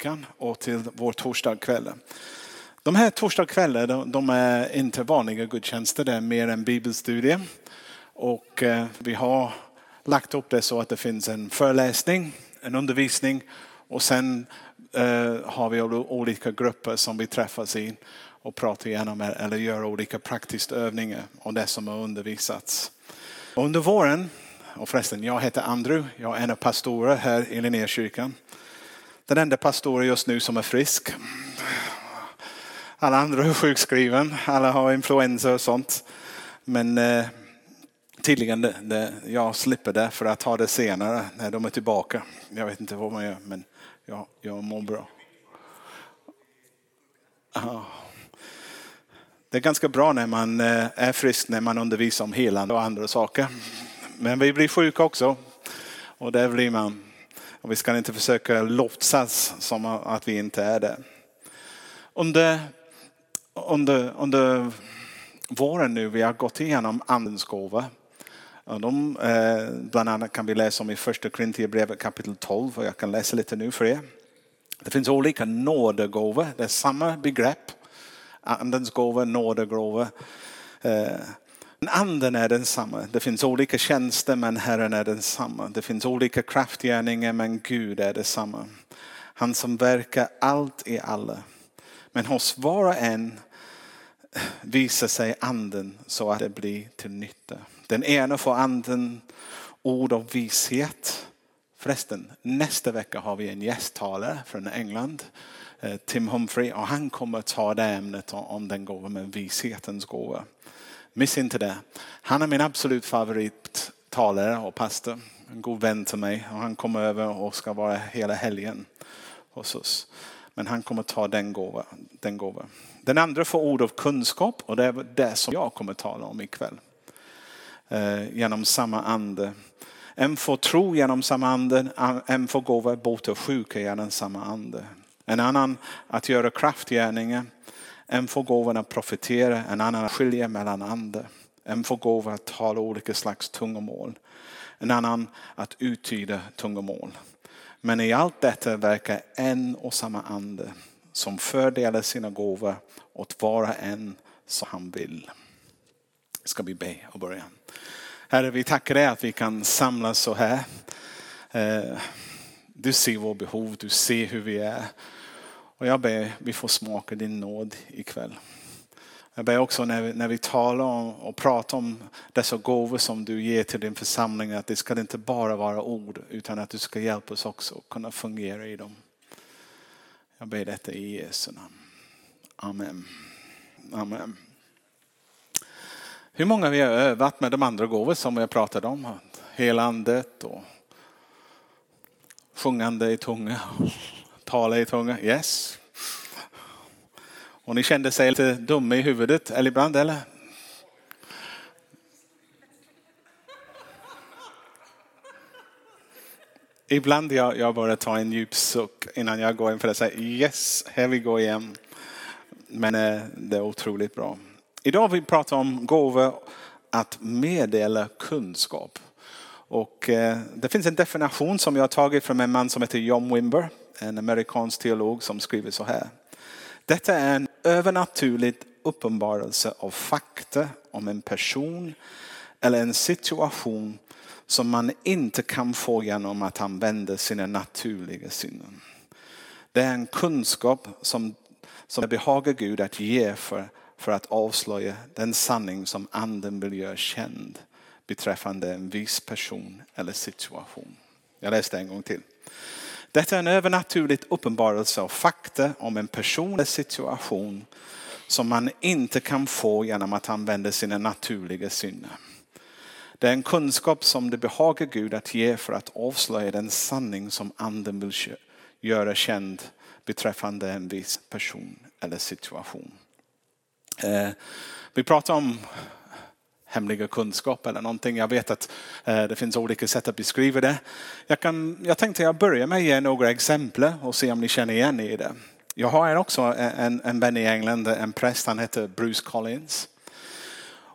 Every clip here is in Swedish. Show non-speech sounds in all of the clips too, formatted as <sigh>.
veckan och till vår torsdagkväll. De här torsdagskvällar de, är inte vanliga gudstjänster, det är mer en bibelstudie. Och eh, vi har lagt upp det så att det finns en föreläsning, en undervisning och sen eh, har vi olika grupper som vi träffas i och pratar igenom eller gör olika praktiska övningar om det som har undervisats. Under våren, och förresten jag heter Andrew, jag är en av pastorer här i Linnékyrkan. Den enda pastoren just nu som är frisk. Alla andra är sjukskriven, alla har influensa och sånt. Men eh, tydligen det, det, jag slipper det för att ta det senare när de är tillbaka. Jag vet inte vad man gör men jag, jag mår bra. Aha. Det är ganska bra när man eh, är frisk när man undervisar om helande och andra saker. Men vi blir sjuka också. Och det blir man. Och vi ska inte försöka låtsas som att vi inte är det. Under, under, under våren nu, vi har gått igenom andens gåva. De, eh, bland annat kan vi läsa om i första Korintierbrevet kapitel 12 och jag kan läsa lite nu för er. Det finns olika nådegåvor, det är samma begrepp. Andens gåva, nådegåva. Eh, Anden är densamma. Det finns olika tjänster men Herren är densamma. Det finns olika kraftgärningar men Gud är detsamma. Han som verkar allt i alla. Men hos var och en visar sig anden så att det blir till nytta. Den ena får anden ord av vishet. Förresten, nästa vecka har vi en gästtalare från England. Eh, Tim Humphrey och han kommer att ta det ämnet om den gåvan med vishetens gåva. Miss inte det. Han är min absolut favorittalare och pastor. En god vän till mig och han kommer över och ska vara hela helgen hos oss. Men han kommer ta den gåvan. Den, gåva. den andra får ord av kunskap och det är det som jag kommer tala om ikväll. Eh, genom samma ande. En får tro genom samma ande, en får gåva bota sjuka genom samma ande. En annan att göra kraftgärningar. En får gåvan att profetera, en annan att skilja mellan ande. En får gåvan att tala olika slags tungomål. En annan att uttyda tungomål. Men i allt detta verkar en och samma ande som fördelar sina gåvor åt var och en som han vill. Ska vi be och börja. Herre, vi tackar dig att vi kan samlas så här. Eh, du ser vår behov, du ser hur vi är. Och jag ber vi får smaka din nåd ikväll. Jag ber också när vi, när vi talar om och pratar om dessa gåvor som du ger till din församling att det ska inte bara vara ord utan att du ska hjälpa oss också att kunna fungera i dem. Jag ber detta i Jesu namn. Amen. Amen. Hur många vi har övat med de andra gåvor som vi har pratat om? Helandet och sjungande i tunga, tala i tunga. Yes. Och ni kände sig lite dumma i huvudet eller ibland eller? Ibland jag, jag bara tar en djup suck innan jag går in för att säga yes, här vi går igen. Men eh, det är otroligt bra. Idag vill vi prata om gåvor att meddela kunskap. Och eh, det finns en definition som jag har tagit från en man som heter John Wimber, en amerikansk teolog som skriver så här. Detta är en övernaturlig uppenbarelse av fakta om en person eller en situation som man inte kan få genom att använda sina naturliga sinnen. Det är en kunskap som, som behagar Gud att ge för för att avslöja den sanning som anden vill göra känd beträffande en viss person eller situation. Jag läste en gång till. Detta är en övernaturligt uppenbarelse av fakta om en person eller situation som man inte kan få genom att använda sina naturliga sinnen. Det är en kunskap som det behagar Gud att ge för att avslöja den sanning som anden vill göra känd beträffande en viss person eller situation. Eh, vi pratar om hemliga kunskap eller någonting. Jag vet att eh, det finns olika sätt att beskriva det. Jag, kan, jag tänkte jag börjar med att ge några exempel och se om ni känner igen er i det. Jag har också en, en vän i England, en präst, han heter Bruce Collins.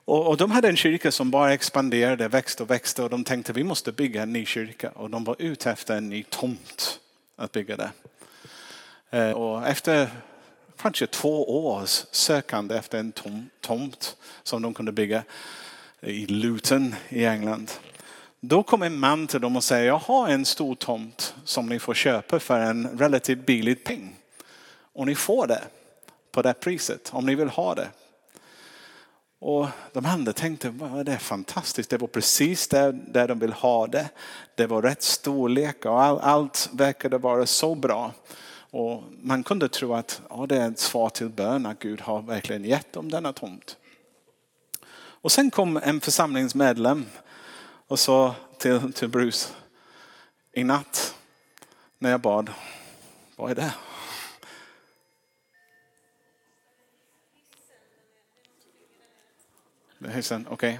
Och, och, de hade en kyrka som bara expanderade, växte och växte och de tänkte vi måste bygga en ny kyrka och de var ute efter en ny tomt att bygga det. Eh, och efter kanske två års sökande efter en tom, tomt som de kunde bygga i Luton i England. Då kom en man till dem och säger, jag har en stor tomt som ni får köpa för en relativt billig peng. Och ni får det på det priset om ni vill ha det. Och de andra tänkte, det är fantastiskt, det var precis där, där de vill ha det. Det var rätt storlek och all, allt verkade vara så bra. Och man kunde tro att ja, det är ett svar till bön att Gud har verkligen gett dem denna tomt. Och sen kom en församlingsmedlem och sa till, till Bruce i natt när jag bad, vad är det? Okej. Okay.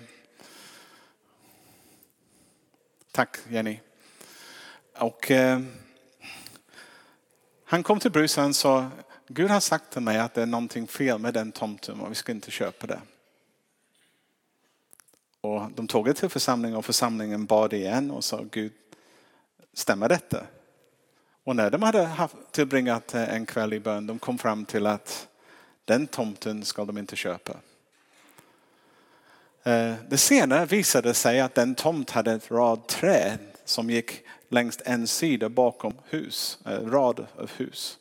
Tack Jenny. Och eh, han kom till Bruce och sa, Gud har sagt till mig att det är någonting fel med den tomten och vi ska inte köpa det. Och de tog det till församlingen och församlingen bad igen och sa Gud, stämmer detta? Och när de hade tillbringat eh, en kväll i bön, de kom fram till att den tomten ska de inte köpa. Eh, det senare visade sig att den tomt hade ett rad träd som gick längs en sida bakom hus, en rad av hus.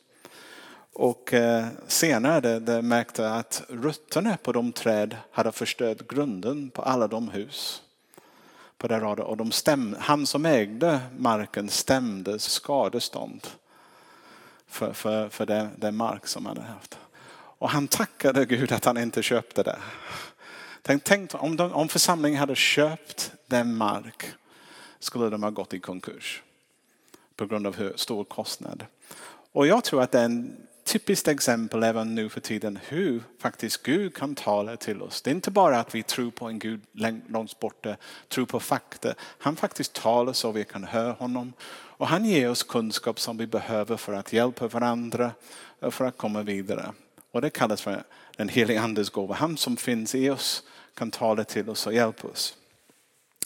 Och eh, senare det, de märkte att rötterna på de träd hade förstört grunden på alla de hus. På det raden. Och de stäm, han som ägde marken stämde skadestånd för, för, för den, den mark som han hade haft. Och han tackade Gud att han inte köpte det. Tänk, tänk om, de, om församlingen hade köpt den mark skulle de ha gått i konkurs på grund av hur stor kostnad. Och jag tror att det är en typiskt exempel även nu för tiden hur faktiskt Gud kan tala till oss. Det är inte bara att vi tror på en Gud långt borta, tror på fakta. Han faktiskt talar så vi kan höra honom. Och han ger oss kunskap som vi behöver för att hjälpa varandra och för att komma vidare. Och det kallas för den heliga andes gåva. Han som finns i oss kan tala till oss och hjälpa oss.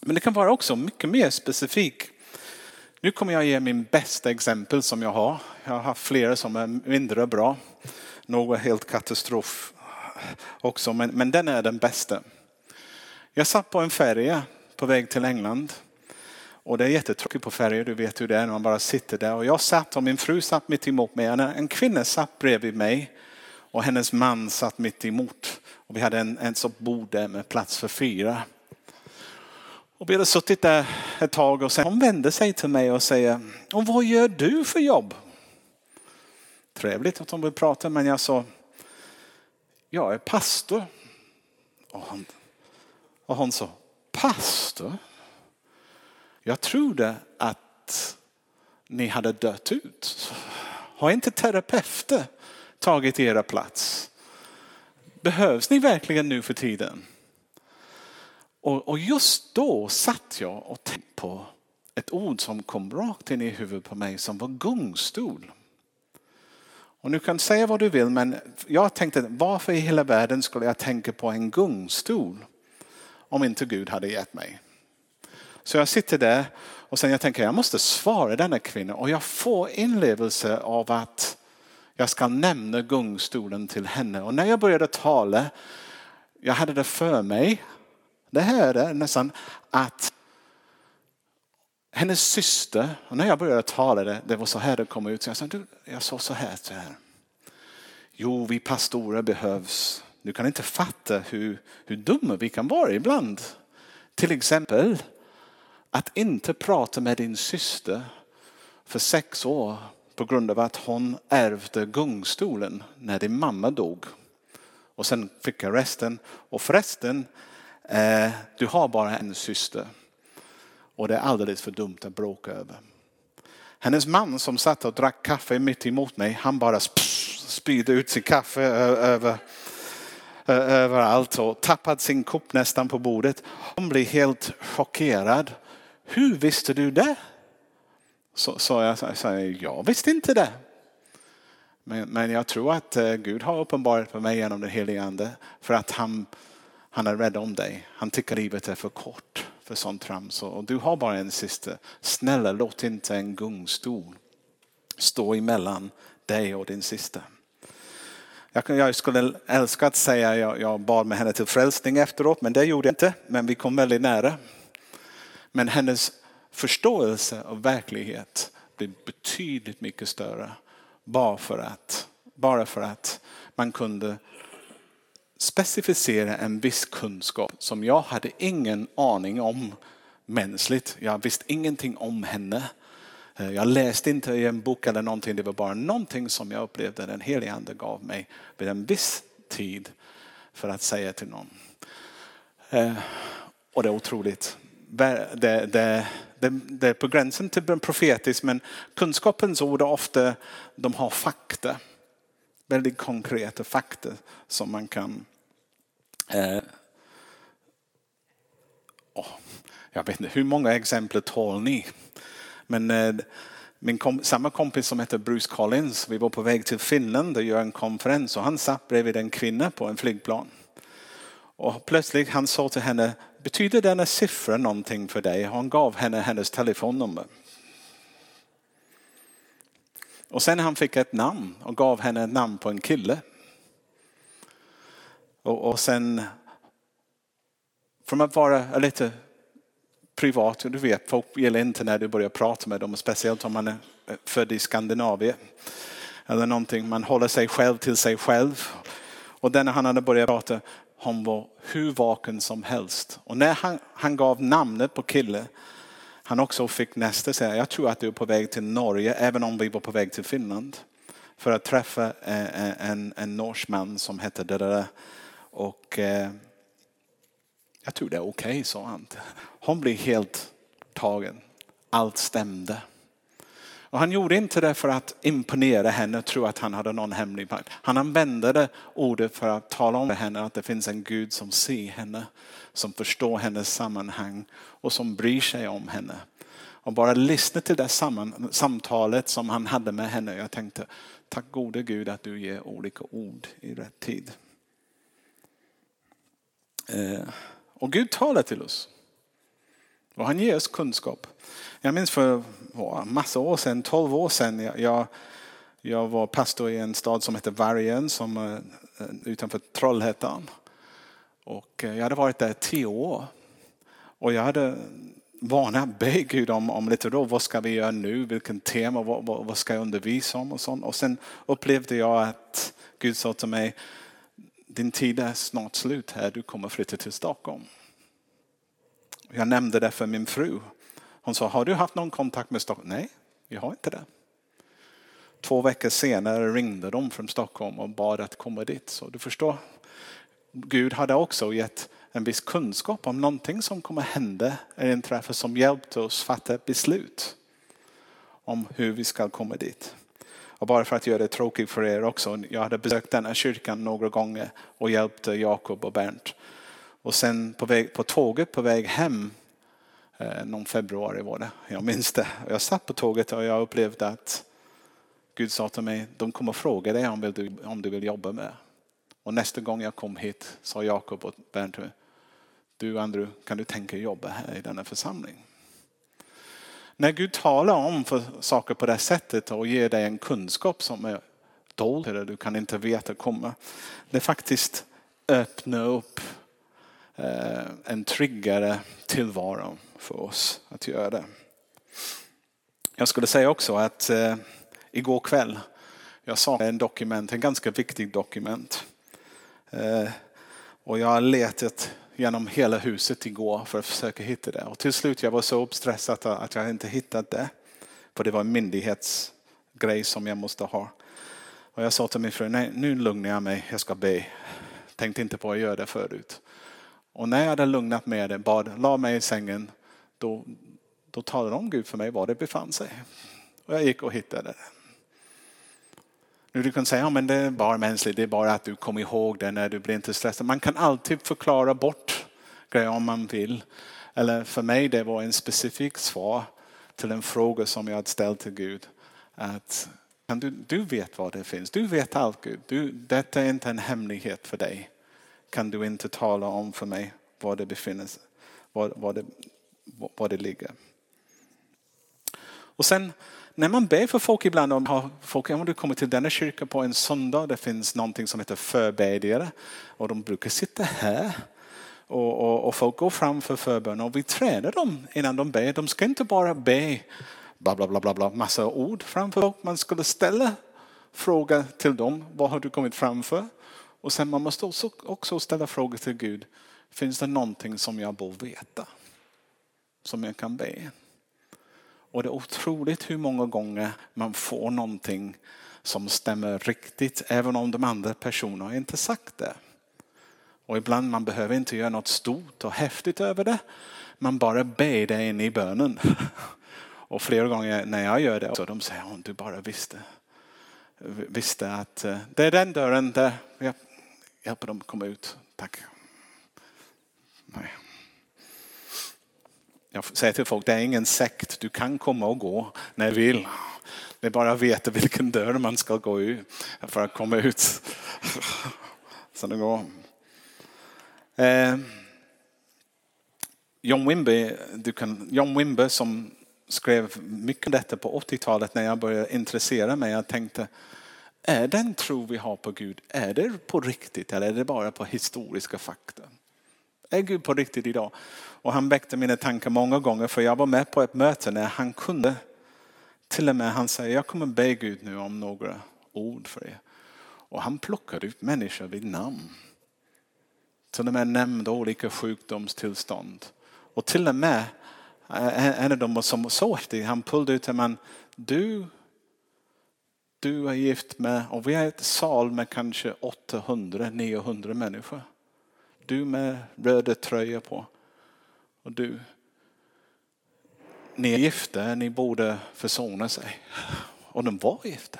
Men det kan vara också mycket mer specifikt. Nu kommer jag ge min bästa exempel som jag har. Jag har haft flera som är mindre bra. Några helt katastrof också, men, men den är den bästa. Jag satt på en färja på väg till England. Och det är jättetråkigt på färjor, du vet hur det är när man bara sitter där. Och jag satt och min fru satt mitt emot mig. En kvinna satt bredvid mig och hennes man satt mitt emot. Och vi hade en, en sånt bord där med plats för fyra. Och vi hade suttit där ett tag och sen hon vände sig till mig och säger, och vad gör du för jobb? Trevligt att hon vill prata men jag sa, jag är pastor. Och hon, och hon sa, pastor? Jag trodde att ni hade dött ut. Har inte terapeuter tagit era plats? Behövs ni verkligen nu för tiden? Och, och just då satt jag och tänkte på ett ord som kom rakt in i huvudet på mig som var gungstol. Och nu kan säga vad du vill men jag tänkte varför i hela världen skulle jag tänka på en gungstol om inte Gud hade gett mig. Så jag sitter där och sen jag tänker jag måste svara denna kvinna och jag får inlevelse av att jag ska nämna gungstolen till henne. Och när jag började tala, jag hade det för mig det här är nästan att hennes syster, och när jag började tala det, det var så här det kom ut. Så jag, sa, du, jag sa så här till henne. Jo, vi pastorer behövs. Du kan inte fatta hur, hur dumma vi kan vara ibland. Till exempel att inte prata med din syster för sex år på grund av att hon ärvde gungstolen när din mamma dog. Och sen fick jag resten. Och förresten, Eh, du har bara en syster och det är alldeles för dumt att bråka över. Hennes man som satt och drack kaffe mitt emot mig, han bara spydde ut sitt kaffe över, överallt och tappade sin kopp nästan på bordet. Hon blev helt chockerad. Hur visste du det? Så, så jag sa, jag visste inte det. Men, men jag tror att eh, Gud har uppenbarat för mig genom den helige ande för att han han är rädd om dig. Han tycker livet är för kort för sånt trams. Och du har bara en syster. Snälla låt inte en gungstol stå emellan dig och din syster. Jag, skulle älska att säga att jag, jag bad med henne till frälsning efteråt, men det gjorde jag inte. Men vi kom väldigt nära. Men hennes förståelse av verklighet blev betydligt mycket större bara för att, bara för att man kunde specificera en viss kunskap som jag hade ingen aning om mänskligt. Jag visste ingenting om henne. Eh, jag läste inte i en bok eller någonting, det var bara någonting som jag upplevde den helige ande gav mig vid en viss tid för att säga till någon. Eh, och det är otroligt. Det, det, det, det är på gränsen till profetiskt men kunskapens ord är ofta, de har fakta. Väldigt konkreta fakta som man kan eh, oh, jag vet inte, hur många exempel tål ni? Men eh, min kom, samma kompis som heter Bruce Collins, vi var på väg till Finland och gjorde en konferens och han satt bredvid en kvinna på en flygplan. Och plötsligt han sa till henne, betyder denna siffra någonting för dig? Och han gav henne hennes telefonnummer. Och sen han fick ett namn och gav henne ett namn på en kille. Och, och sen, från att vara lite privat. Du vet, folk gillar inte när du börjar prata med dem, speciellt om man är född i Skandinavien. Eller någonting, man håller sig själv till sig själv. Och den han hade börjat prata, han var hur vaken som helst. Och när han, han gav namnet på killen, han också fick nästa säga, jag tror att du är på väg till Norge, även om vi var på väg till Finland. För att träffa eh, eh, en, en, en norskman som hette det där. Och eh, jag tror det är okej, okay, sa han. Hon blev helt tagen. Allt stämde. Och han gjorde inte det för att imponera henne och tro att han hade någon hemlig makt. Han använde det ordet för att tala om för henne att det finns en Gud som ser henne, som förstår hennes sammanhang och som bryr sig om henne. Och bara lyssna till det samtalet som han hade med henne. Jag tänkte, tack gode Gud att du ger olika ord i rätt tid. Eh, och Gud talar till oss. Och han ger oss kunskap. Jag minns för massa år sedan, 12 år sedan, jag, jag var pastor i en stad som heter Vargen som eh, eh, utanför Trollhättan. Och jag hade varit där tio år. Och jag hade vana att be Gud om, om lite då, vad ska vi göra nu, vilken tema, vad, vad, vad ska jag undervisa om och sånt. Och sen upplevde jag att Gud sa till mig, din tid är snart slut här, du kommer flytta till Stockholm. Jag nämnde det för min fru. Hon sa, har du haft någon kontakt med Stockholm? Nej, jag har inte det. Två veckor senare ringde de från Stockholm och bad att komma dit. Så du förstår, Gud hade också gett en viss kunskap om någonting som kommer hända eller en träff som hjälpte oss fatta ett beslut om hur vi ska komma dit. Och bara för att göra det tråkigt för er också, jag hade besökt denna kyrkan några gånger och hjälpte Jakob och Bernt. Och sen på, väg, på tåget på väg hem, eh, någon februari var det, jag minns det. Jag satt på tåget och jag upplevde att Gud sa till mig, de kommer fråga dig om du, om du vill jobba med. Och nästa gång jag kom hit sa Jakob och Bernt, du Andrew, kan du tänka dig jobba här i denna församling? När Gud talar om för saker på det sättet och ger dig en kunskap som är dold, eller du kan inte veta kommer. Det faktiskt öppnar upp eh, en tryggare tillvaro för oss att göra det. Jag skulle säga också att eh, igår kväll, jag sa en dokument, en ganska viktig dokument. Eh, och jag har letat genom hela huset igår för att försöka hitta det. Och till slut jag var så uppstressad att jag inte hittat det. För det var en myndighetsgrej som jag måste ha. Och jag sa till min fru, nej nu lugnar jag mig, jag ska be. Tänkte inte på att göra det förut. Och när jag hade lugnat mig det, bad, la mig i sängen, då, då talade om Gud för mig var det befann sig. Och jag gick och hittade det. Nu du kan säga, ja, det är bara mänskligt, det är bara att du kommer ihåg det när du blir inte stressad. Man kan alltid förklara bort grejer om man vill. Eller för mig det var en specifik svar till en fråga som jag hade ställt till Gud. Att, kan du, du vet var det finns, du vet allt Gud. Du, detta är inte en hemlighet för dig. Kan du inte tala om för mig var det befinner sig, var, var, det, var det ligger. Och sen när man ber för folk ibland, om har folk, om du kommer till denna kyrka på en söndag, det finns någonting som heter förbedjare och de brukar sitta här och, och, och folk går fram för förbön och vi tränar dem innan de ber. De ska inte bara be bla bla bla bla, bla massa ord framför folk. Man skulle ställa fråga till dem. Vad har du kommit fram för? Och sen man måste också, också ställa frågor till Gud. Finns det någonting som jag borde veta? Som jag kan be? Och det är otroligt hur många gånger man får någonting som stämmer riktigt även om de andra personerna inte sagt det. Och ibland man behöver inte göra något stort och häftigt över det. Man bara ber det in i bönen. <laughs> Och flera gånger när jag gör det så de säger om du bara visste. Visste att eh, det är den dörren där. Jag hjälper dem komma ut. Tack. Nej. Jag säger till folk, det är ingen sekt. Du kan komma och gå när du vill. Det är bara att veta vilken dörr man ska gå ut för att komma ut. Så det går. Eh, John Wimby, du kan, John Wimby som skrev mycket om detta på 80-talet när jag började intressera mig. Jag tänkte, är den tro vi har på Gud, är det på riktigt eller är det bara på historiska fakta? Är Gud på riktigt idag? Och han väckte mina tankar många gånger för jag var med på ett möte när han kunde till och med han säger jag kommer be Gud nu om några ord för er. Och han plockade ut människor vid namn. Till och med nämnde olika sjukdomstillstånd. Och till och med eh, eh, en av dem som var så häftig, han pullade ut men du, du är gift med, och vi är ett sal med kanske 800-900 människor. Du med röda tröja på. Och du, ni är gifta, ni borde försona sig. Och de var gifta,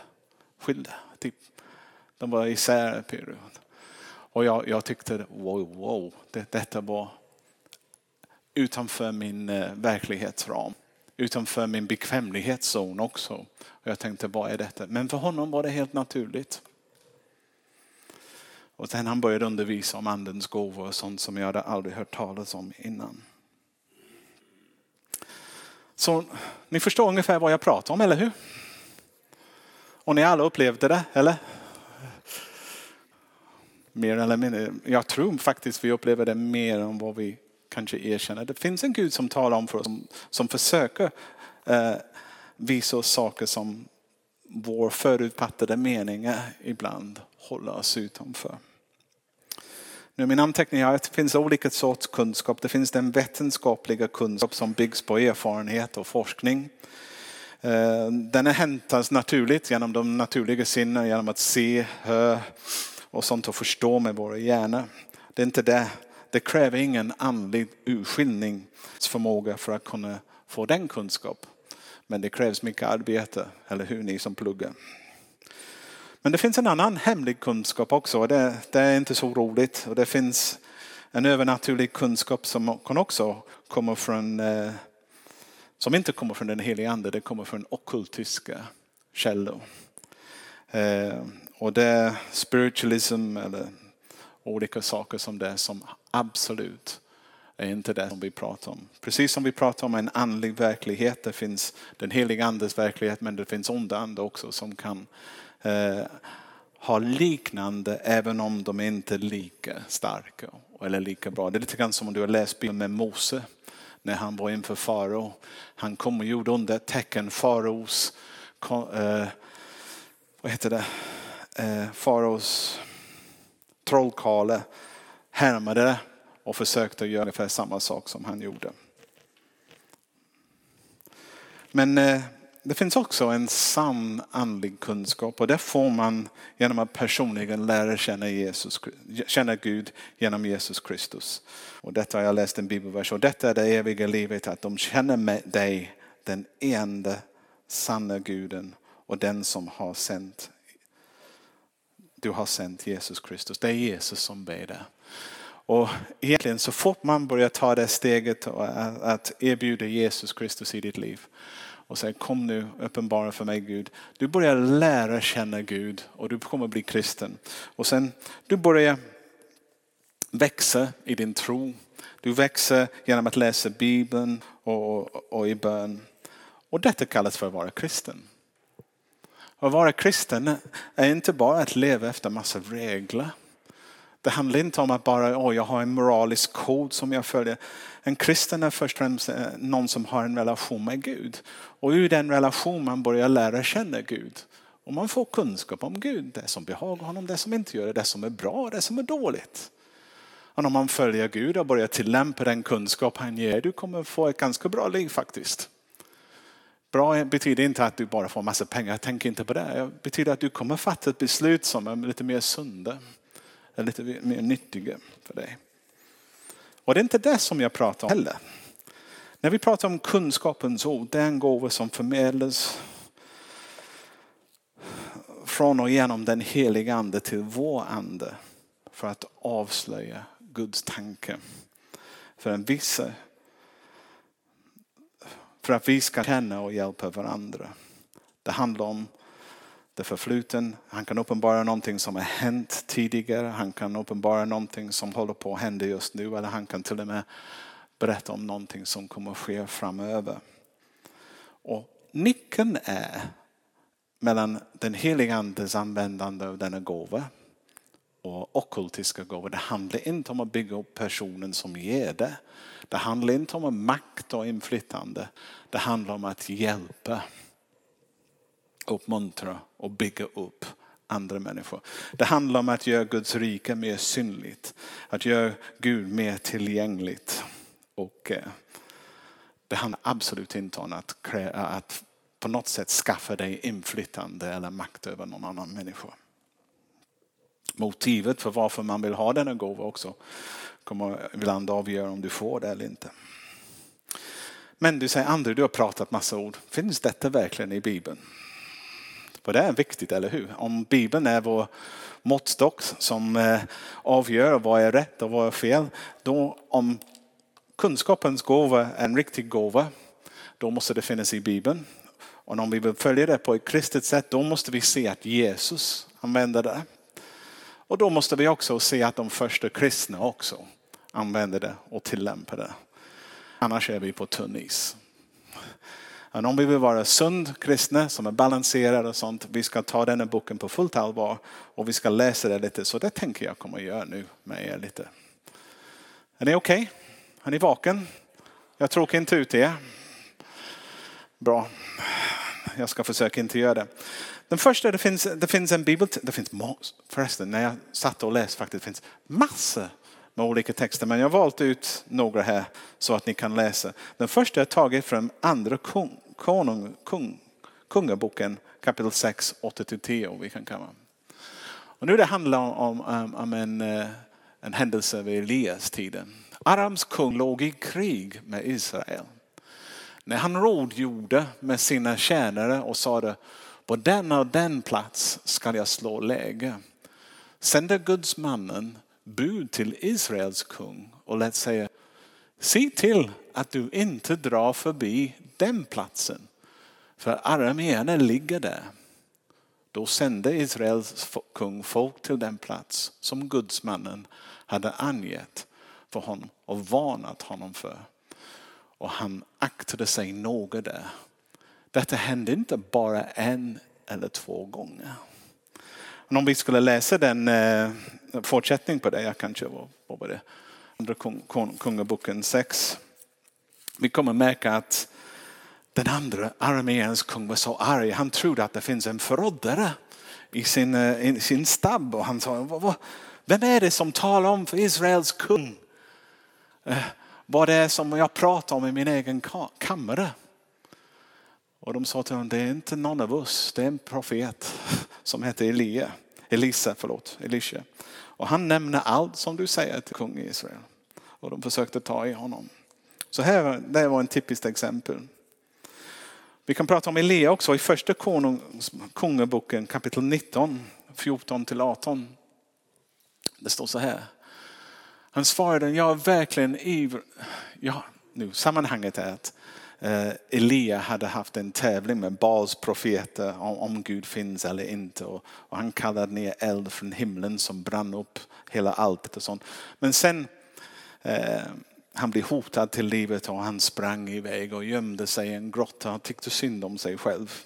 skilda. Typ. De var isär. Och jag, jag tyckte, wow, wow, det, detta var utanför min eh, verklighetsram. Utanför min bekvämlighetszon också. Och jag tänkte, vad är detta? Men för honom var det helt naturligt. Och sen han började undervisa om andens gåvor och sånt som jag hade aldrig hört talas om innan. Så ni förstår ungefär vad jag pratar om, eller hur? Och ni alla upplevde det, eller? Mer eller mindre. Jag tror faktiskt vi upplever det mer än vad vi kanske erkänner. Det finns en Gud som talar om för oss, som, som försöker eh, visa oss saker som vår förutfattade mening ibland håller oss utanför. Nu, min anteckning är att det finns olika sorts kunskap. Det finns den vetenskapliga kunskap som byggs på erfarenhet och forskning. Eh, den är hämtas naturligt genom de naturliga sinnena, genom att se, höra och sånt och förstå med våra hjärnor. Det är inte det det kräver ingen andlig urskiljningsförmåga för att kunna få den kunskap. Men det krävs mycket arbete, eller hur ni som pluggar. Men det finns en annan hemlig kunskap också. Det, det är inte så roligt. Och det finns en övernaturlig kunskap som kan också komma från, eh, som inte kommer från den heliga ande, det kommer från ockultiska källor. Eh, och det är spiritualism eller olika saker som det som absolut är inte det som vi pratar om. Precis som vi pratar om en andlig verklighet, det finns den heliga andes verklighet men det finns onda ande också som kan Eh, har liknande även om de inte är lika starka eller lika bra. Det är lite grann som om du har läst Bibeln med Mose när han var inför farao. Han kom och gjorde under tecken faraos, eh, vad heter det, eh, faraos trollkarle härmade och försökte göra ungefär samma sak som han gjorde. Men eh, det finns också en sann andlig kunskap och det får man genom att personligen lära känna, Jesus, känna Gud genom Jesus Kristus. Och detta har jag läst en bibelvers och detta är det eviga livet att de känner med dig den enda sanna guden och den som har sänt du har sänt Jesus Kristus. Det är Jesus som ber det. Och egentligen så fort man börjar ta det steget att erbjuda Jesus Kristus i ditt liv och säger kom nu uppenbara för mig Gud. Du börjar lära känna Gud och du kommer bli kristen. Och sen du börjar växa i din tro. Du växer genom att läsa Bibeln och, och, och i bön. Och detta kallas för att vara kristen. Att vara kristen är inte bara att leva efter massa regler. Det handlar inte om att bara, oh, jag har en moralisk kod som jag följer. En kristen är först och främst eh, någon som har en relation med Gud. Och ur den relationen man börjar lära känna Gud. Och man får kunskap om Gud, det som behagar honom, det som inte gör det, det som är bra, det som är dåligt. Och när man följer Gud och börjar tillämpa den kunskap han ger, du kommer få ett ganska bra liv faktiskt. Bra betyder inte att du bara får massa pengar, tänk inte på det. Det betyder att du kommer fatta ett beslut som är lite mer sunda, är lite mer nyttiga för dig. Och det är inte det som jag pratar om heller. När vi pratar om kunskapens ord, det är en gåva som förmedlas från och genom den heliga ande till vår ande för att avslöja Guds tanke. För en vissa för att vi ska känna och hjälpa varandra. Det handlar om det förfluten. Han kan uppenbara någonting som har hänt tidigare. Han kan uppenbara någonting som håller på att hända just nu. Eller han kan till och med berätta om någonting som kommer att ske framöver. Och nyckeln är mellan den heliga andes användande av denna gåva och ockultiska gåvor. Det handlar inte om att bygga upp personen som ger det. Det handlar inte om makt och inflytande. Det handlar om att hjälpa, uppmuntra och bygga upp andra människor. Det handlar om att göra Guds rike mer synligt. Att göra Gud mer tillgängligt. Och eh, det handlar absolut inte om att, att på något sätt skaffa dig inflytande eller makt över någon annan människa. Motivet för varför man vill ha denna gåva också kommer ibland avgöra om du får det eller inte. Men du säger André, du har pratat massa ord. Finns detta verkligen i Bibeln? Och det är viktigt, eller hur? Om Bibeln är vår måttstock som eh, avgör vad är rätt och vad är fel. Då om kunskapens gåva är en riktig gåva, då måste det finnas i Bibeln. Och om vi vill följa det på ett kristet sätt, då måste vi se att Jesus använder det. Och då måste vi också se att de första kristna också använder det och tillämpar det. Annars är vi på tunn is. Men om vi vill vara sund kristna som är balanserade och sånt, vi ska ta den här boken på fullt allvar och vi ska läsa det lite. Så det tänker jag kommer att göra nu med er lite. Är ni okej? Okay? Är ni vaken? Jag tråkar inte ut er. Bra. Jag ska försöka inte göra det. Den första, det finns, det finns en bibel, det finns förresten när jag satt och läste faktiskt, det finns massor med olika texter. Men jag har valt ut några här så att ni kan läsa. Den första är taget från andra kung, konung, kung, kungaboken kapitel 6, 8-10. Vi kan kalla. Och nu det handlar om, om, om en, eh, en händelse vid Elias tiden. Arams kung låg i krig med Israel. När han rådgjorde med sina tjänare och sade på den och den plats ska jag slå läge. Sände Guds mannen bud till Israels kung och lät säga Se till att du inte drar förbi den platsen för arameerna ligger där. Då sände Israels kung folk till den plats som gudsmannen hade angett för honom och varnat honom för. Och han aktade sig noga där. Detta hände inte bara en eller två gånger. Men om vi skulle läsa den eh, fortsättning på det, jag kanske var, vad var det, andra kungaboken 6. Vi kommer märka att den andra arméns kung var så arg. Han trodde att det finns en förrådare i sin, eh, i sin stab och han sa, vem är det som talar om för Israels kung? Eh, vad det är som jag pratar om i min egen kammare. Och de sa till honom, det är inte någon av oss, det är en profet som heter Elia. Elisa, förlåt, Elisha. Och han nämner allt som du säger till kung i Israel. Och de försökte ta i honom. Så här, det var en typiskt exempel. Vi kan prata om Elia också i första kungaboken kapitel 19, 14 till 18. Det står så här. Han svarade, jag är verkligen ivrig. Ja, nu sammanhanget är att Eh, Elia hade haft en tävling med Baals profeter om, om Gud finns eller inte. Och, och, han kallade ner eld från himlen som brann upp hela allt och sånt. Men sen eh, han blev hotad till livet och han sprang iväg och gömde sig i en grotta. Han tyckte synd om sig själv.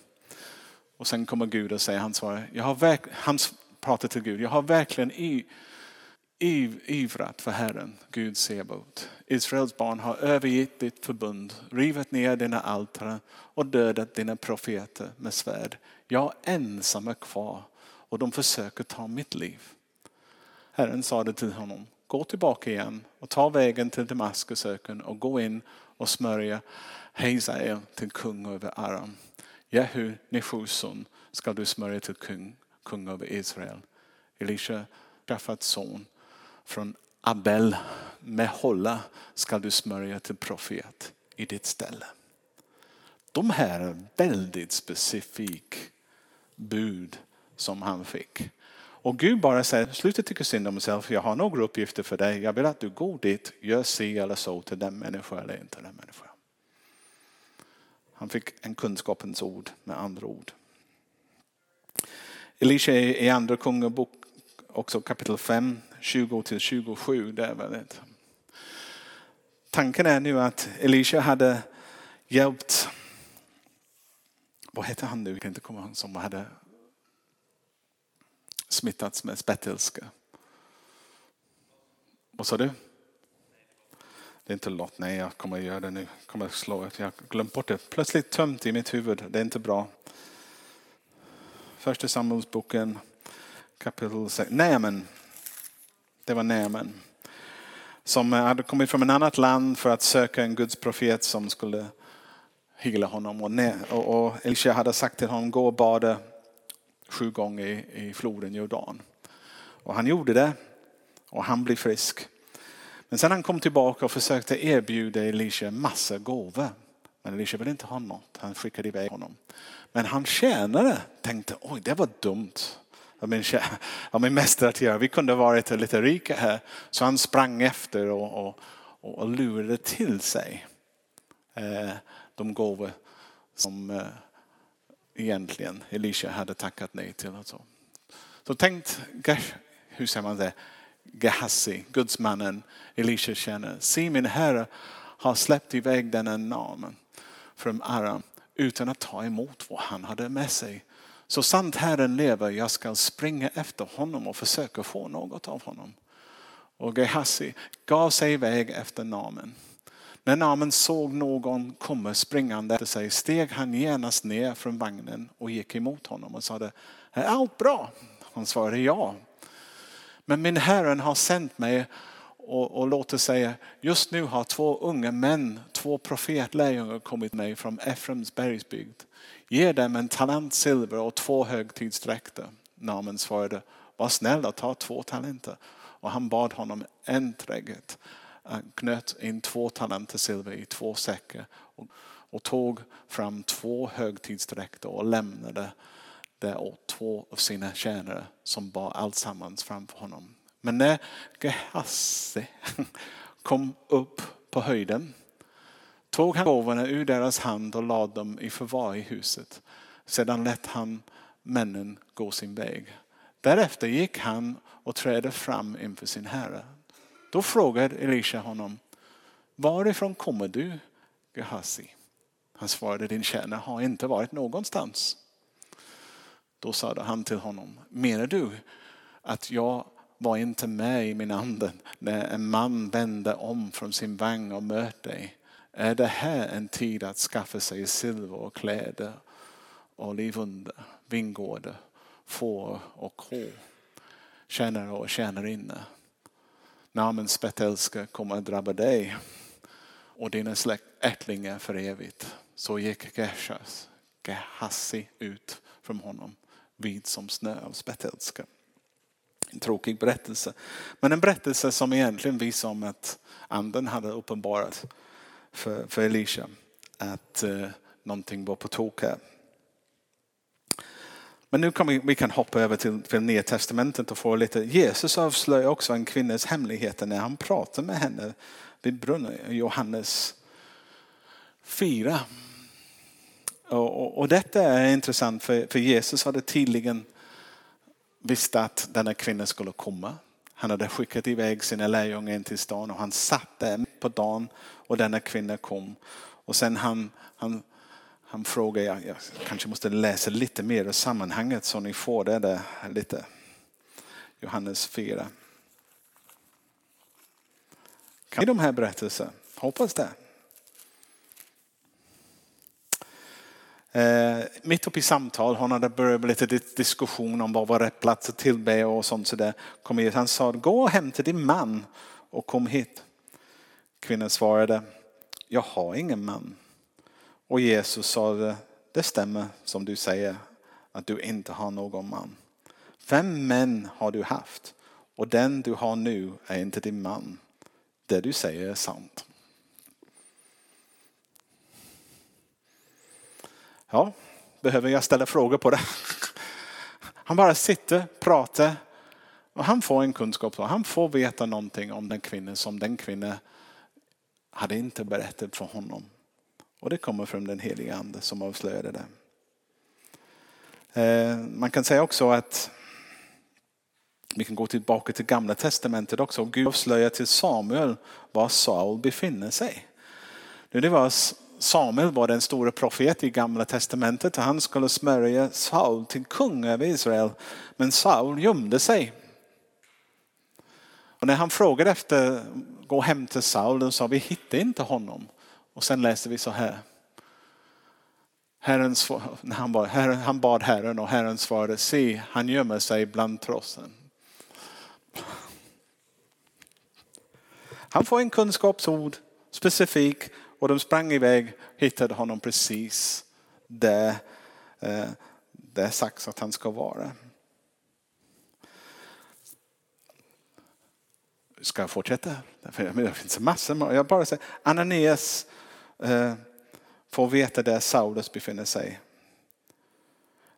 Och sen kommer Gud och säger, han svarar, jag har verk, han pratar till Gud, jag har verkligen i, i, ivrat för Herren, Gud Sebot. Israels barn har övergett ditt förbund, rivit ner dina altare och dödat dina profeter med svärd. Jag ensam är kvar och de försöker ta mitt liv. Herren sade till honom, gå tillbaka igen och ta vägen till Damaskusöken och gå in och smörja Hazael till kung över Aram. Jehu, Nishus son, ska du smörja till kung, kung över Israel. Elisha Shafats son från Abel med hålla ska du smörja till profet i ditt ställe. De här är väldigt specifik bud som han fick. Och Gud bara säger, sluta tycka synd om dig själv, jag har några uppgifter för dig. Jag vill att du går dit, gör si eller så till den människan eller inte den människan. Han fick en kunskapens ord med andra ord. Elisha i andra kungabok, också kapitel 5, 20 till 27. Där var det. Tanken är nu att Elisha hade hjälpt, vad heter han nu, jag kan inte komma ihåg, som hade smittats med spettelska. Vad sa du? Det är inte Lot, nej jag kommer att göra det nu. Jag kommer att slå Jag har glömt bort det. Plötsligt tömt i mitt huvud. Det är inte bra. Första Samuelsboken kapitel 6. Nej, men. Det var Nämen. Som eh, hade kommit från ett annat land för att söka en Guds profet som skulle hylla honom. Och, och Elisha hade sagt till honom, gå och bada sju gånger i, i floden Jordan. Och han gjorde det och han blev frisk. Men sen han kom tillbaka och försökte erbjuda Elisha massa gåvor. Men Elisha ville inte ha något. Han skickade iväg honom. Men han tjänade tänkte, oj det var dumt av min, av min mästare att göra. Vi kunde varit lite rika här. Så han sprang efter och, och, och lurade till sig eh, de gåvor som eh, egentligen Elisha hade tackat nej till. Och så. så tänkt, hur säger man det? Gehazi, gudsmannen Elisha känner. Se min herre har släppt iväg denna namen från Aram utan att ta emot vad han hade med sig. Så sant Herren lever, jag ska springa efter honom och försöka få något av honom. Och Gehazi gav sig iväg efter namen. När Namen såg någon komma springande efter sig steg han genast ner från vagnen och gick emot honom och sade, är allt bra? Han svarade ja. Men min Herren har sänt mig och, och låter säga, just nu har två unga män, två profetlärjungar kommit mig från Efraims bergsbygd. Ge dem en talent silver och två högtidsdräkter. Namen svarade, var snäll och ta två talenter. Och han bad honom enträget eh, knöt in två talenter silver i två säckar och, och tog fram två högtidsdräkter och lämnade det åt två av sina tjänare som bar alltsammans framför honom. Men när Gehazi <laughs> kom upp på höjden tog han gåvorna ur deras hand och lade dem i förvar i huset. Sedan lät han männen gå sin väg. Därefter gick han och trädde fram inför sin herre. Då frågade Elisha honom, varifrån kommer du Gehazi? Han svarade, din tjänare har inte varit någonstans. Då sade han till honom, menar du att jag var inte med i min ande när en man vände om från sin vagn och mötte dig? Är det här en tid att skaffa sig silver och kläder, olivunder, vingårdar, får och kor, tjänare och tjänarinnor? namens spetälska kommer att drabba dig och dina ättlingar för evigt. Så gick Geshas, Gehassi ut från honom, vit som snö av spetälska. En tråkig berättelse. Men en berättelse som egentligen visar om att anden hade uppenbarat för, för Elisha att eh, någonting var på tok här. Men nu kan vi, vi kan hoppa över till, till Nya Testamentet och få lite. Jesus avslöjar också en kvinnas hemligheter när han pratar med henne vid brunnen, Johannes 4. Och, och, och, detta är intressant för, för Jesus hade tydligen visst att denna kvinna skulle komma. Han hade skickat iväg sina lärjungar in till stan och han satt där på dagen och denna kvinna kom. Och sen han, han, han frågade, jag, jag kanske måste läsa lite mer av sammanhanget så ni får det där lite. Johannes 4. Kan ni de här berättelserna? Hoppas det. Eh, mitt uppe i samtal, hon hade börjat med lite diskussion om vad var rätt plats att tillbe och sånt sådär. Kom hit. Han sa, gå och hämta din man och kom hit. Kvinnan svarade, jag har ingen man. Och Jesus sa, det, det stämmer som du säger att du inte har någon man. Fem män har du haft och den du har nu är inte din man. Det du säger är sant. Ja, behöver jag ställa frågor på det? <laughs> Han bara sitter, pratar och han får en kunskap. Han får veta någonting om den kvinnan som den kvinnan hade inte berättat för honom. Och det kommer från den heliga ande som avslöjade det. Eh, man kan säga också att vi kan gå tillbaka till gamla testamentet också. Gud avslöjar till Samuel var Saul befinner sig. Det var Samuel var den stora profet i gamla testamentet och han skulle smörja Saul till kung över Israel. Men Saul gömde sig. Och när han frågade efter, gå hem till Saul, och sa vi hittar inte honom. Och sen läste vi så här. Herren, när han, bad, herren, han bad Herren och Herren svarade, se han gömmer sig bland trossen. Han får en kunskapsord specifik och de sprang iväg hittade honom precis där eh, det är sagt att han ska vara. Ska jag fortsätta? Det finns massor. Jag bara säger, Ananias eh, får veta där Saulus befinner sig.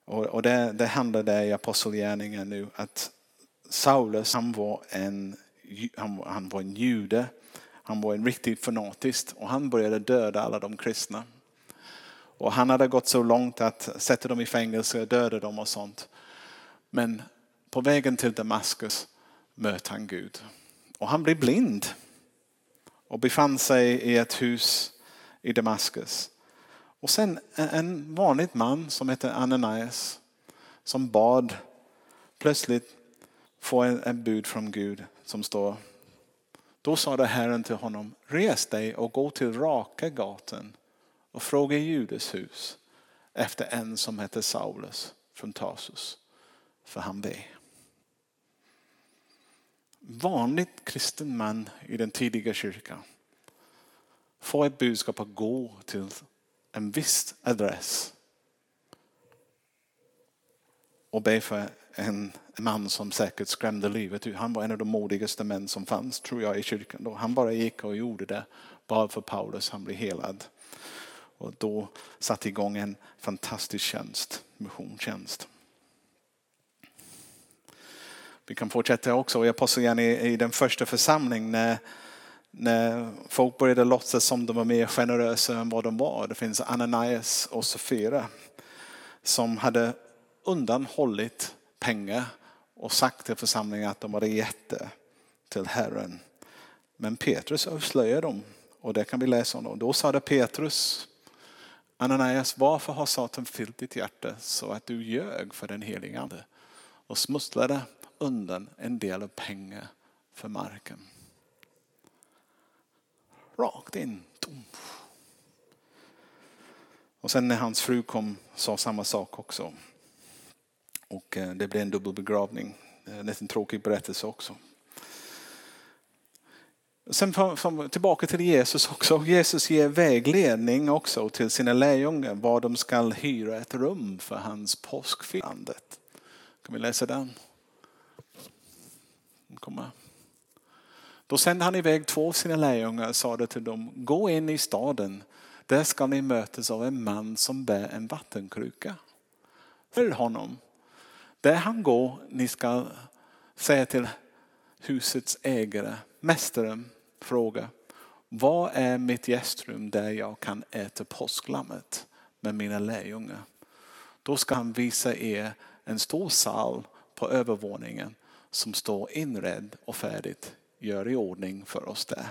Och, det, det handlar där i apostelgärningen nu att Saulus han var en, han, han var en jude han var en riktigt fanatisk och han började döda alla de kristna. Och han hade gått så långt att sätta dem i fängelse döda dem och sånt. Men på vägen till Damaskus mötte han Gud. Och han blev blind. Och befann sig i ett hus i Damaskus. Och sen en vanlig man som heter Ananias som bad plötsligt få en bud från Gud som står då sade Herren till honom, res dig och gå till raka gatan och fråga i Judas hus efter en som heter Saulus från Tarsus. För han ber. Vanligt kristen man i den tidiga kyrkan får ett budskap att gå till en viss adress och be för en man som säkert skrämde livet ur. Han var en av de modigaste män som fanns tror jag i kyrkan. Då. Han bara gick och gjorde det. Bad för Paulus, han blev helad. Och då satte igång en fantastisk tjänst, missionstjänst. Vi kan fortsätta också och jag passar gärna i den första församlingen när, när folk började låtsas som de var mer generösa än vad de var. Det finns Ananias och Sofira som hade undanhållit pengar och sagt till församlingen att de hade gett det till Herren. Men Petrus avslöjade dem och det kan vi läsa om. Då sa det Petrus, Ananias, varför har Satan fyllt ditt hjärta så att du ljög för den helige Ande och smusslade undan en del av pengar för marken? Rakt in. Och sen när hans fru kom sa samma sak också. Och eh, det blev en dubbel begravning. En tråkig berättelse också. Sen tillbaka till Jesus också. Jesus ger vägledning också till sina lärjungar var de ska hyra ett rum för hans påskfirandet. Kan vi läsa den? Komma. Då sände han iväg två av sina lärjungar och sade till dem, gå in i staden. Där ska ni mötas av en man som bär en vattenkruka. Följ honom där han går, ni ska säga till husets ägare, mästaren, fråga, vad är mitt gästrum där jag kan äta påsklammet med mina lärjungar? Då ska han visa er en stor sal på övervåningen som står inredd och färdigt. Gör i ordning för oss där.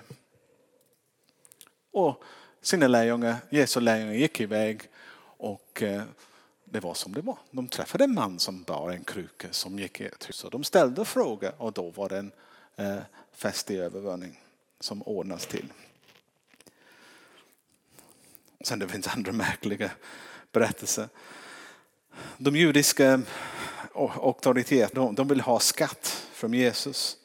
Och sina lärjungar, Jesu lärjungar gick iväg och eh, det var som det var. De träffade en man som bar en kruka som gick i ett hus och de ställde frågor och då var det en festlig fest i övervåning som ordnas till. Sen det finns andra märkliga berättelser. De judiska auktoritet, de vill ha skatt från Jesus.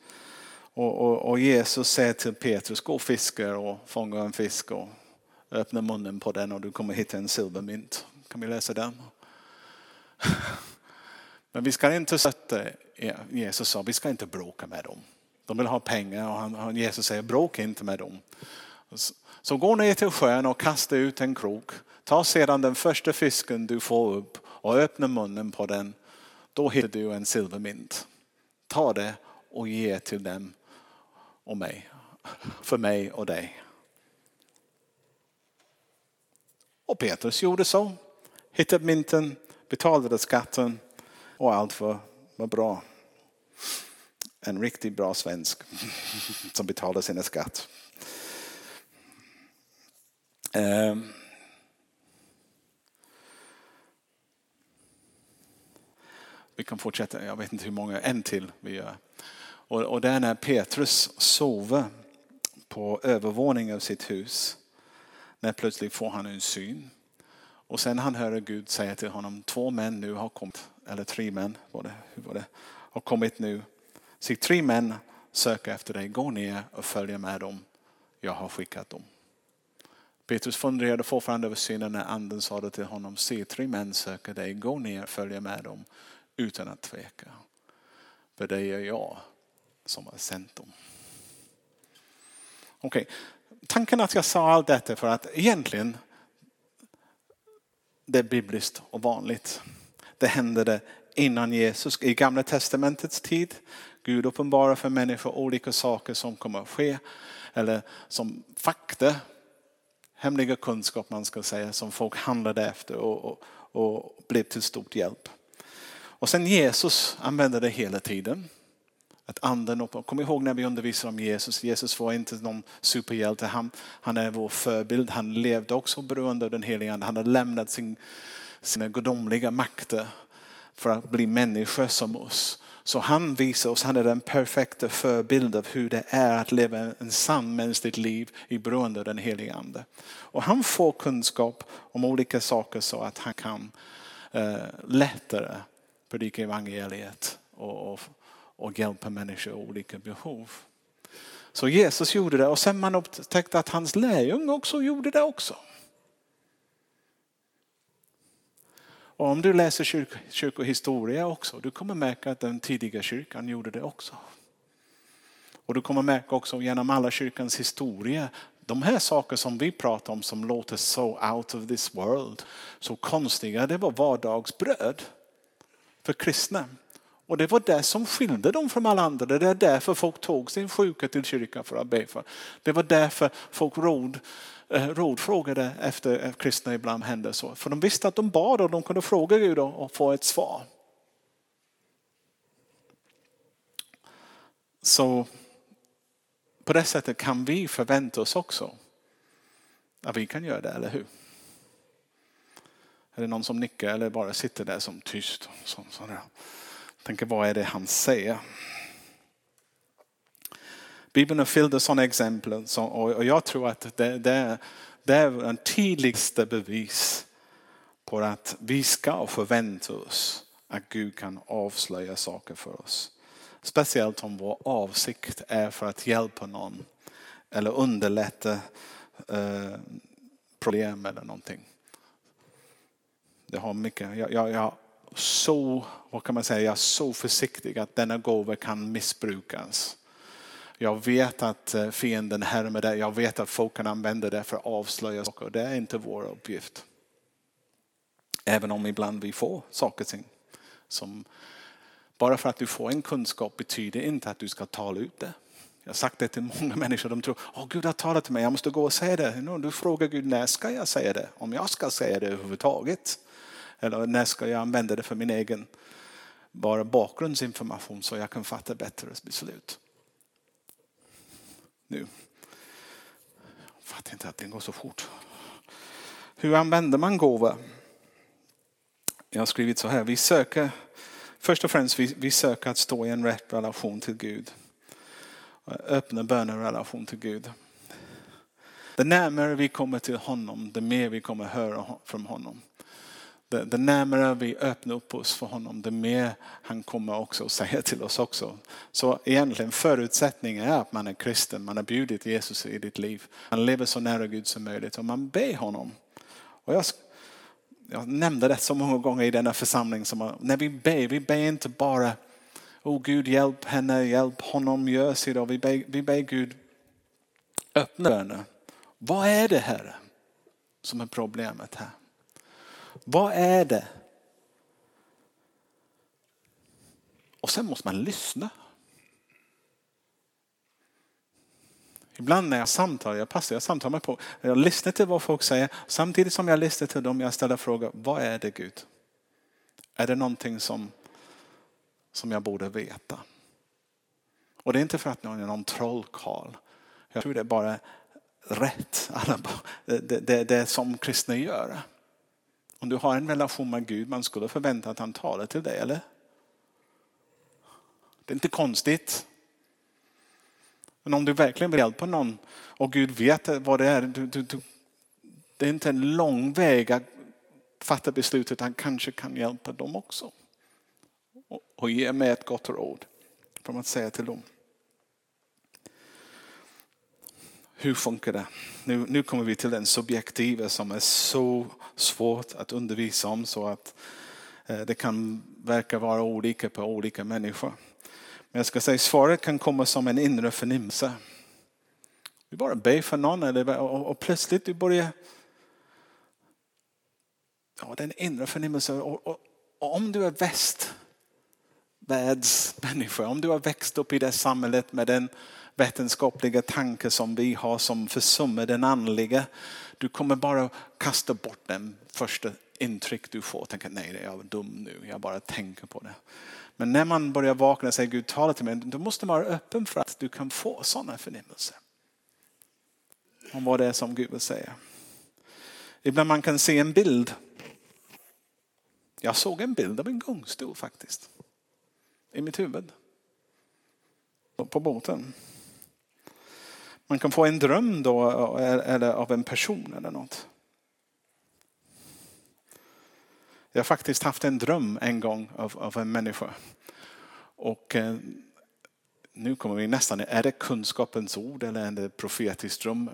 Och, och, och, Jesus säger till Petrus, gå och fiska och fånga en fisk och öppna munnen på den och du kommer hitta en silvermynt. Kan vi läsa den? <laughs> Men vi ska inte sätta, Jesus sa, vi ska inte bråka med dem. De vill ha pengar och han, Jesus säger, bråka inte med dem. Så gå ner till sjön och kasta ut en krok. Ta sedan den första fisken du får upp och öppna munnen på den. Då hittar du en silvermynt. Ta det och ge till dem och mig. För mig och dig. Och Petrus gjorde så. Hittade mynten, betalade skatten och allt var, var bra. En riktigt bra svensk <laughs> som betalade sina skatt. Um. Vi kan fortsätta, jag vet inte hur många, en till vi gör. Och, och det är när Petrus sover på övervåningen av sitt hus. När plötsligt får han en syn. Och sen han hör Gud säga till honom, två män nu har kommit, eller tre män var det, hur var det, har kommit nu. Se tre män söker efter dig, gå ner och följ med dem. Jag har skickat dem. Petrus funderade fortfarande över synen när anden sa det till honom, se tre män söker dig, gå ner och följ med dem utan att tveka. För det är jag som har sänt dem. Okej, okay. tanken att jag sa allt detta för att egentligen det är bibliskt och vanligt. Det hände det innan Jesus, i gamla testamentets tid. Gud uppenbarar för människor olika saker som kommer att ske. Eller som fakta, hemliga kunskap man ska säga, som folk handlade efter och, och, och blev till stort hjälp. Och sen Jesus använder det hela tiden. Att anden upp. Kom ihåg när vi undervisar om Jesus. Jesus var inte någon superhjälte. Han, han är vår förebild. Han levde också beroende av den heliga ande. Han har lämnat sin, sina gudomliga makter för att bli människa som oss. Så han visar oss, han är den perfekta förebild av hur det är att leva en sann mänskligt liv i beroende av den heliga ande. Och han får kunskap om olika saker så att han kan eh, lättare predika evangeliet och, och, och hjälpa människor med olika behov. Så Jesus gjorde det och sen man upptäckte att hans lärjungar också gjorde det också. Och om du läser kyrk, kyrkohistoria också, du kommer märka att den tidiga kyrkan gjorde det också. Och du kommer märka också genom alla kyrkans historia, de här saker som vi pratar om som låter så out of this world, så konstiga, det var vardagsbröd för kristna. Och det var det som skilde dem från alla andra. Det är därför folk tog sin sjuka till kyrkan för att be för. Det var därför folk råd, eh, rådfrågade efter eh, kristna ibland hände så. För de visste att de bad och de kunde fråga Gud och få ett svar. Så på det sättet kan vi förvänta oss också att vi kan göra det, eller hur? Är det någon som nickar eller bara sitter där som tyst? Som, sådär. Tänker vad är det han säger? Bibeln är fylld av sådana exempel och jag tror att det, det, det är den tydligaste bevis på att vi ska förvänta oss att Gud kan avslöja saker för oss. Speciellt om vår avsikt är för att hjälpa någon eller underlätta eh, problem eller någonting. Det har mycket, jag, jag, jag, så, vad kan man säga, jag är så försiktig att denna gåva kan missbrukas. Jag vet att eh, fienden härmar det, jag vet att folk kan använda det för att avslöja saker. Det är inte vår uppgift. Även om ibland vi får saker och ting. Som, bara för att du får en kunskap betyder inte att du ska tala ut det. Jag har sagt det till många människor, de tror, åh Gud har talat till mig, jag måste gå och säga det. Du frågar Gud, när ska jag säga det? Om jag ska säga det överhuvudtaget. Eller när ska jag använda det för min egen bara bakgrundsinformation så jag kan fatta bättre beslut. Nu. Jag fattar inte att det går så fort. Hur använder man gåvor? Jag har skrivit så här, vi söker, först och främst vi, vi söker att stå i en rätt relation till Gud. Öppna bönerelation till Gud. Det närmare vi kommer till honom, det mer vi kommer höra från honom. Det, det närmare vi öppnar upp oss för honom, det mer han kommer också att säga till oss också. Så egentligen förutsättningen är att man är kristen, man har bjudit Jesus i ditt liv. Man lever så nära Gud som möjligt och man ber honom. Och jag, jag nämnde det så många gånger i denna församling. Som, när vi ber, vi ber inte bara Oh Gud hjälp henne, hjälp honom, gör sig då. Vi ber, vi ber Gud öppna henne. Vad är det här som är problemet här? Vad är det? Och sen måste man lyssna. Ibland när jag samtalar, jag passar, jag samtalar med på, jag lyssnar till vad folk säger. Samtidigt som jag lyssnar till dem, jag ställer frågor. Vad är det Gud? Är det någonting som, som jag borde veta? Och det är inte för att någon är någon trollkarl. Jag tror det är bara rätt. Det, det, det som kristna gör. Om du har en relation med Gud, man skulle förvänta att han talar till dig, eller? Det är inte konstigt. Men om du verkligen vill hjälpa någon och Gud vet vad det är, du, du, du, det är inte en lång väg att fatta beslutet att han kanske kan hjälpa dem också. Och, och ge mig ett gott råd från att säga till dem. Hur funkar det? Nu, nu kommer vi till den subjektiva som är så svårt att undervisa om så att eh, det kan verka vara olika på olika människor. Men jag ska säga svaret kan komma som en inre förnimmelse. Vi bara ber för någon eller, och, och plötsligt du börjar Ja, den inre förnimmelsen. Och, och, och om du är västvärldsmänniska, om du har växt upp i det samhället med den vetenskapliga tankar som vi har som försummar den andliga. Du kommer bara kasta bort den första intryck du får. Tänka nej, jag är dum nu. Jag bara tänker på det. Men när man börjar vakna och säger Gud tala till mig, då måste man vara öppen för att du kan få sådana förnimmelser. Om vad det är som Gud vill säga. Ibland man kan se en bild. Jag såg en bild av en gångstol faktiskt. I mitt huvud. På båten. Man kan få en dröm då eh, eller av en person eller något. Jag har faktiskt haft en dröm en gång av, av en människa. Och eh, nu kommer vi nästan, är det kunskapens ord eller är det profetisk dröm?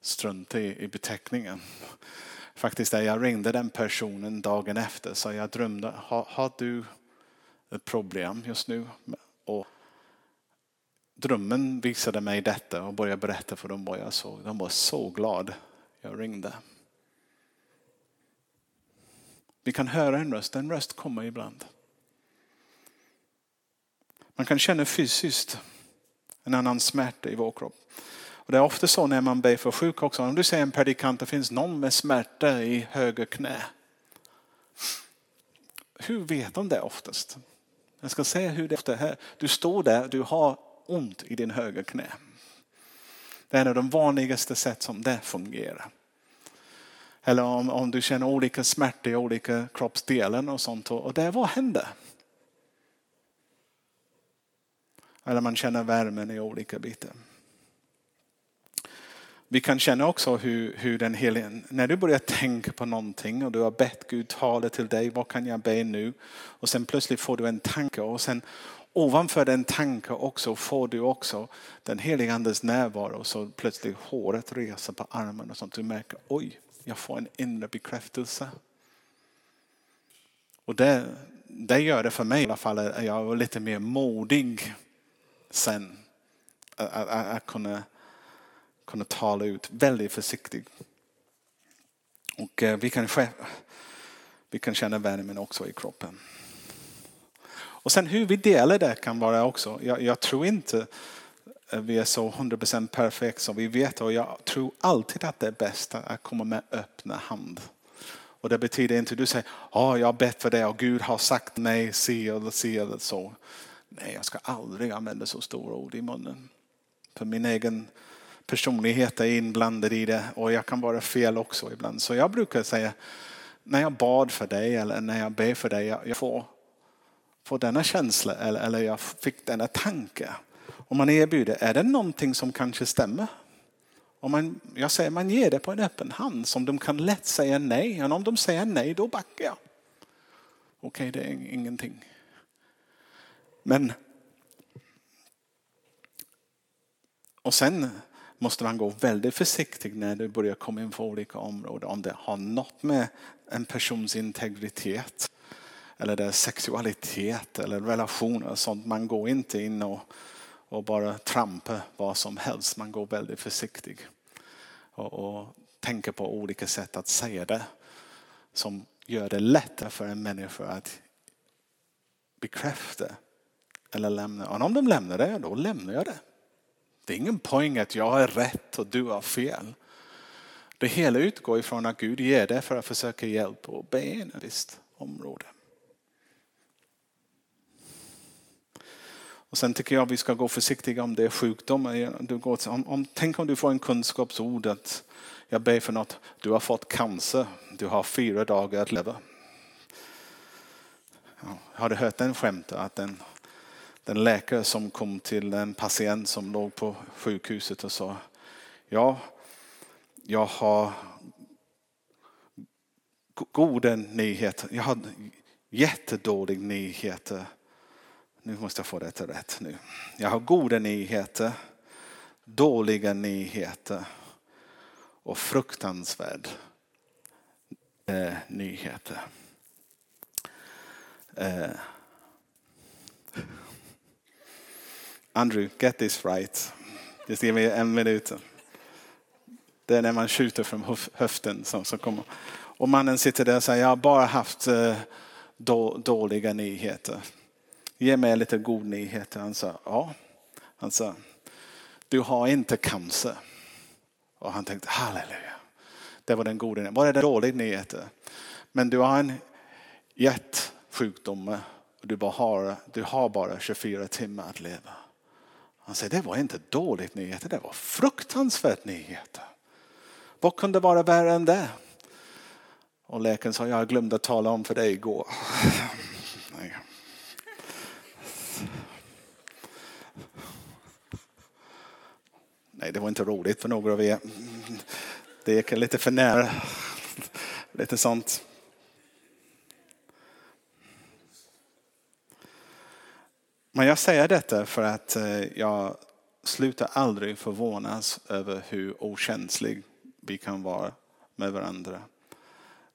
Strunt i, i beteckningen. Faktiskt när jag ringde den personen dagen efter så jag drömde, har, har du ett problem just nu? Drömmen visade mig detta och började berätta för dem vad jag såg. De var så glada. Jag ringde. Vi kan höra en röst, en röst kommer ibland. Man kan känna fysiskt en annan smärta i vår kropp. Och det är ofta så när man ber för sjuka också. Om du säger en predikant, det finns någon med smärta i höger knä. Hur vet de det oftast? Jag ska säga hur det ofta är. Du står där, du har ont i din höger knä. Det är en av de vanligaste sätt som det fungerar. Eller om, om du känner olika smärtor i olika kroppsdelar och sånt. Och det, vad händer? Eller man känner värmen i olika bitar. Vi kan känna också hur, hur den heliga, när du börjar tänka på någonting och du har bett Gud tala till dig, vad kan jag be nu? Och sen plötsligt får du en tanke och sen ovanför den tanken också får du också den heliga andes närvaro så plötsligt håret reser på armen och sånt. Du märker, oj, jag får en inre bekräftelse. Och det, det gör det för mig i alla fall, att jag var lite mer modig sen. Att, att, att kunna, kunna tala ut väldigt försiktigt. Och eh, vi kan, vi kan känna värmen också i kroppen. Och sen hur vi delar det kan vara också. Jag, jag tror inte eh, vi är så 100% perfekt som vi vet och jag tror alltid att det är bäst att komma med öppna hand. Och det betyder inte att du säger, ja oh, jag har bett för det och Gud har sagt mig si eller si eller så. Nej, jag ska aldrig använda så stora ord i munnen. För min egen personlighet är inblandad i det och jag kan vara fel också ibland. Så jag brukar säga när jag bad för dig eller när jag ber för dig, jag får, får denna känsla eller, eller jag fick denna tanke. Om man erbjuder, är det någonting som kanske stämmer? Om man, jag säger man ger det på en öppen hand som de kan lätt säga nej. Och om de säger nej, då backar jag. Okej, okay, det är ingenting. Men och sen måste man gå väldigt försiktigt när du börjar komma in på olika områden. Om det har något med en persons integritet eller deras sexualitet eller relationer och sånt. Man går inte in och, och bara trampar vad som helst. Man går väldigt försiktigt och, och tänker på olika sätt att säga det som gör det lättare för en människa att bekräfta eller lämna. Och om de lämnar det, då lämnar jag det. Det är ingen poäng att jag är rätt och du har fel. Det hela utgår ifrån att Gud ger det för att försöka hjälpa och be inom ett visst område. Och sen tycker jag vi ska gå försiktiga om det är sjukdom. Du går, om, om, tänk om du får en kunskapsord att jag ber för något, du har fått cancer, du har fyra dagar att leva. Ja, har du hört den skämtet att den den läkare som kom till en patient som låg på sjukhuset och sa ja, jag har goda nyheter. Jag har jättedåliga nyheter. Nu måste jag få detta rätt nu. Jag har goda nyheter, dåliga nyheter och fruktansvärd eh, nyheter. Eh. Andrew, get this right. Just ge mig en minut. Det är när man skjuter från höften som, som kommer. Och mannen sitter där och säger, jag har bara haft eh, då, dåliga nyheter. Ge mig lite god nyhet. Han sa, ja. Han sa, du har inte cancer. Och han tänkte, halleluja. Det var den goda nyheten. Var är den dåliga nyheten? Men du har en hjärtsjukdom och du, bara har, du har bara 24 timmar att leva. Han säger det var inte dåligt nyheter, det var fruktansvärt nyheter. Vad kunde vara värre än det? Och läkaren sa, jag glömde tala om för dig igår. <laughs> Nej, det var inte roligt för några av er. Det gick lite för nära. Lite sånt. Men jag säger detta för att eh, jag slutar aldrig förvånas över hur okänslig vi kan vara med varandra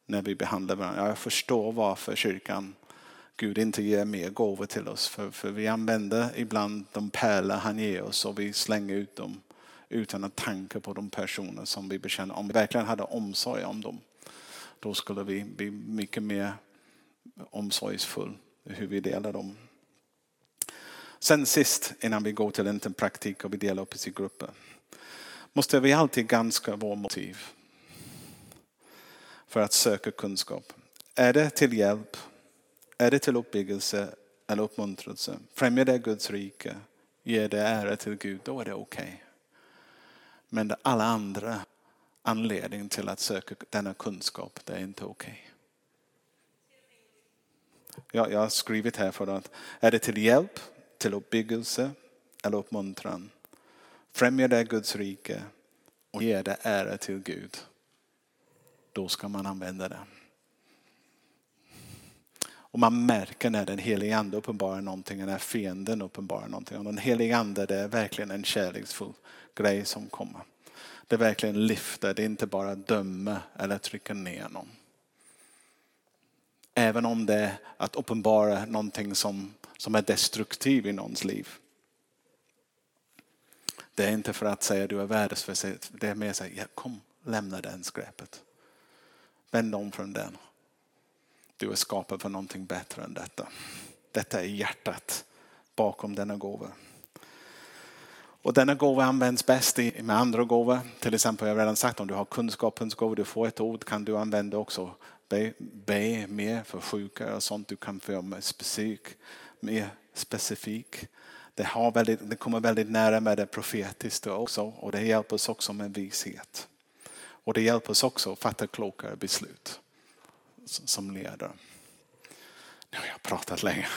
när vi behandlar varandra. Jag förstår varför kyrkan, Gud inte ger mer gåvor till oss. För, för vi använder ibland de pärlor han ger oss och vi slänger ut dem utan att tänka på de personer som vi bekänner. Om vi verkligen hade omsorg om dem, då skulle vi bli mycket mer omsorgsfull hur vi delar dem. Sen sist, innan vi går till en praktik och vi delar upp oss i grupper, måste vi alltid granska vår motiv för att söka kunskap. Är det till hjälp? Är det till uppbyggelse eller uppmuntrelse? Främjar det Guds rike? Ger det ära till Gud? Då är det okej. Okay. Men alla andra anledningar till att söka denna kunskap, det är inte okej. Okay. Jag, jag har skrivit här för att är det till hjälp? till uppbyggelse eller uppmuntran. Främjar det Guds rike och ger det ära till Gud. Då ska man använda det. Och man märker när den helige ande uppenbarar någonting, när fienden uppenbarar någonting. Och den helige ande det är verkligen en kärleksfull grej som kommer. Det verkligen lyfter, det är inte bara döma eller trycka ner någon. Även om det är att uppenbara någonting som som är destruktiv i någons liv. Det är inte för att säga att du är värdelös, det är mer att säga kom lämna den skräpet. Vänd om från den. Du är skapad för någonting bättre än detta. Detta är hjärtat bakom denna gåva. Och denna gåva används bäst med andra gåvor. Till exempel, jag har redan sagt, om du har kunskapens gåva, du får ett ord, kan du använda också be, be mer för sjuka och sånt. Du kan få mer specifik mer specifik. det, har väldigt, det kommer väldigt nära med det profetiska också och det hjälper oss också med vishet. Och det hjälper oss också att fatta klokare beslut som ledare. Nu har jag pratat länge.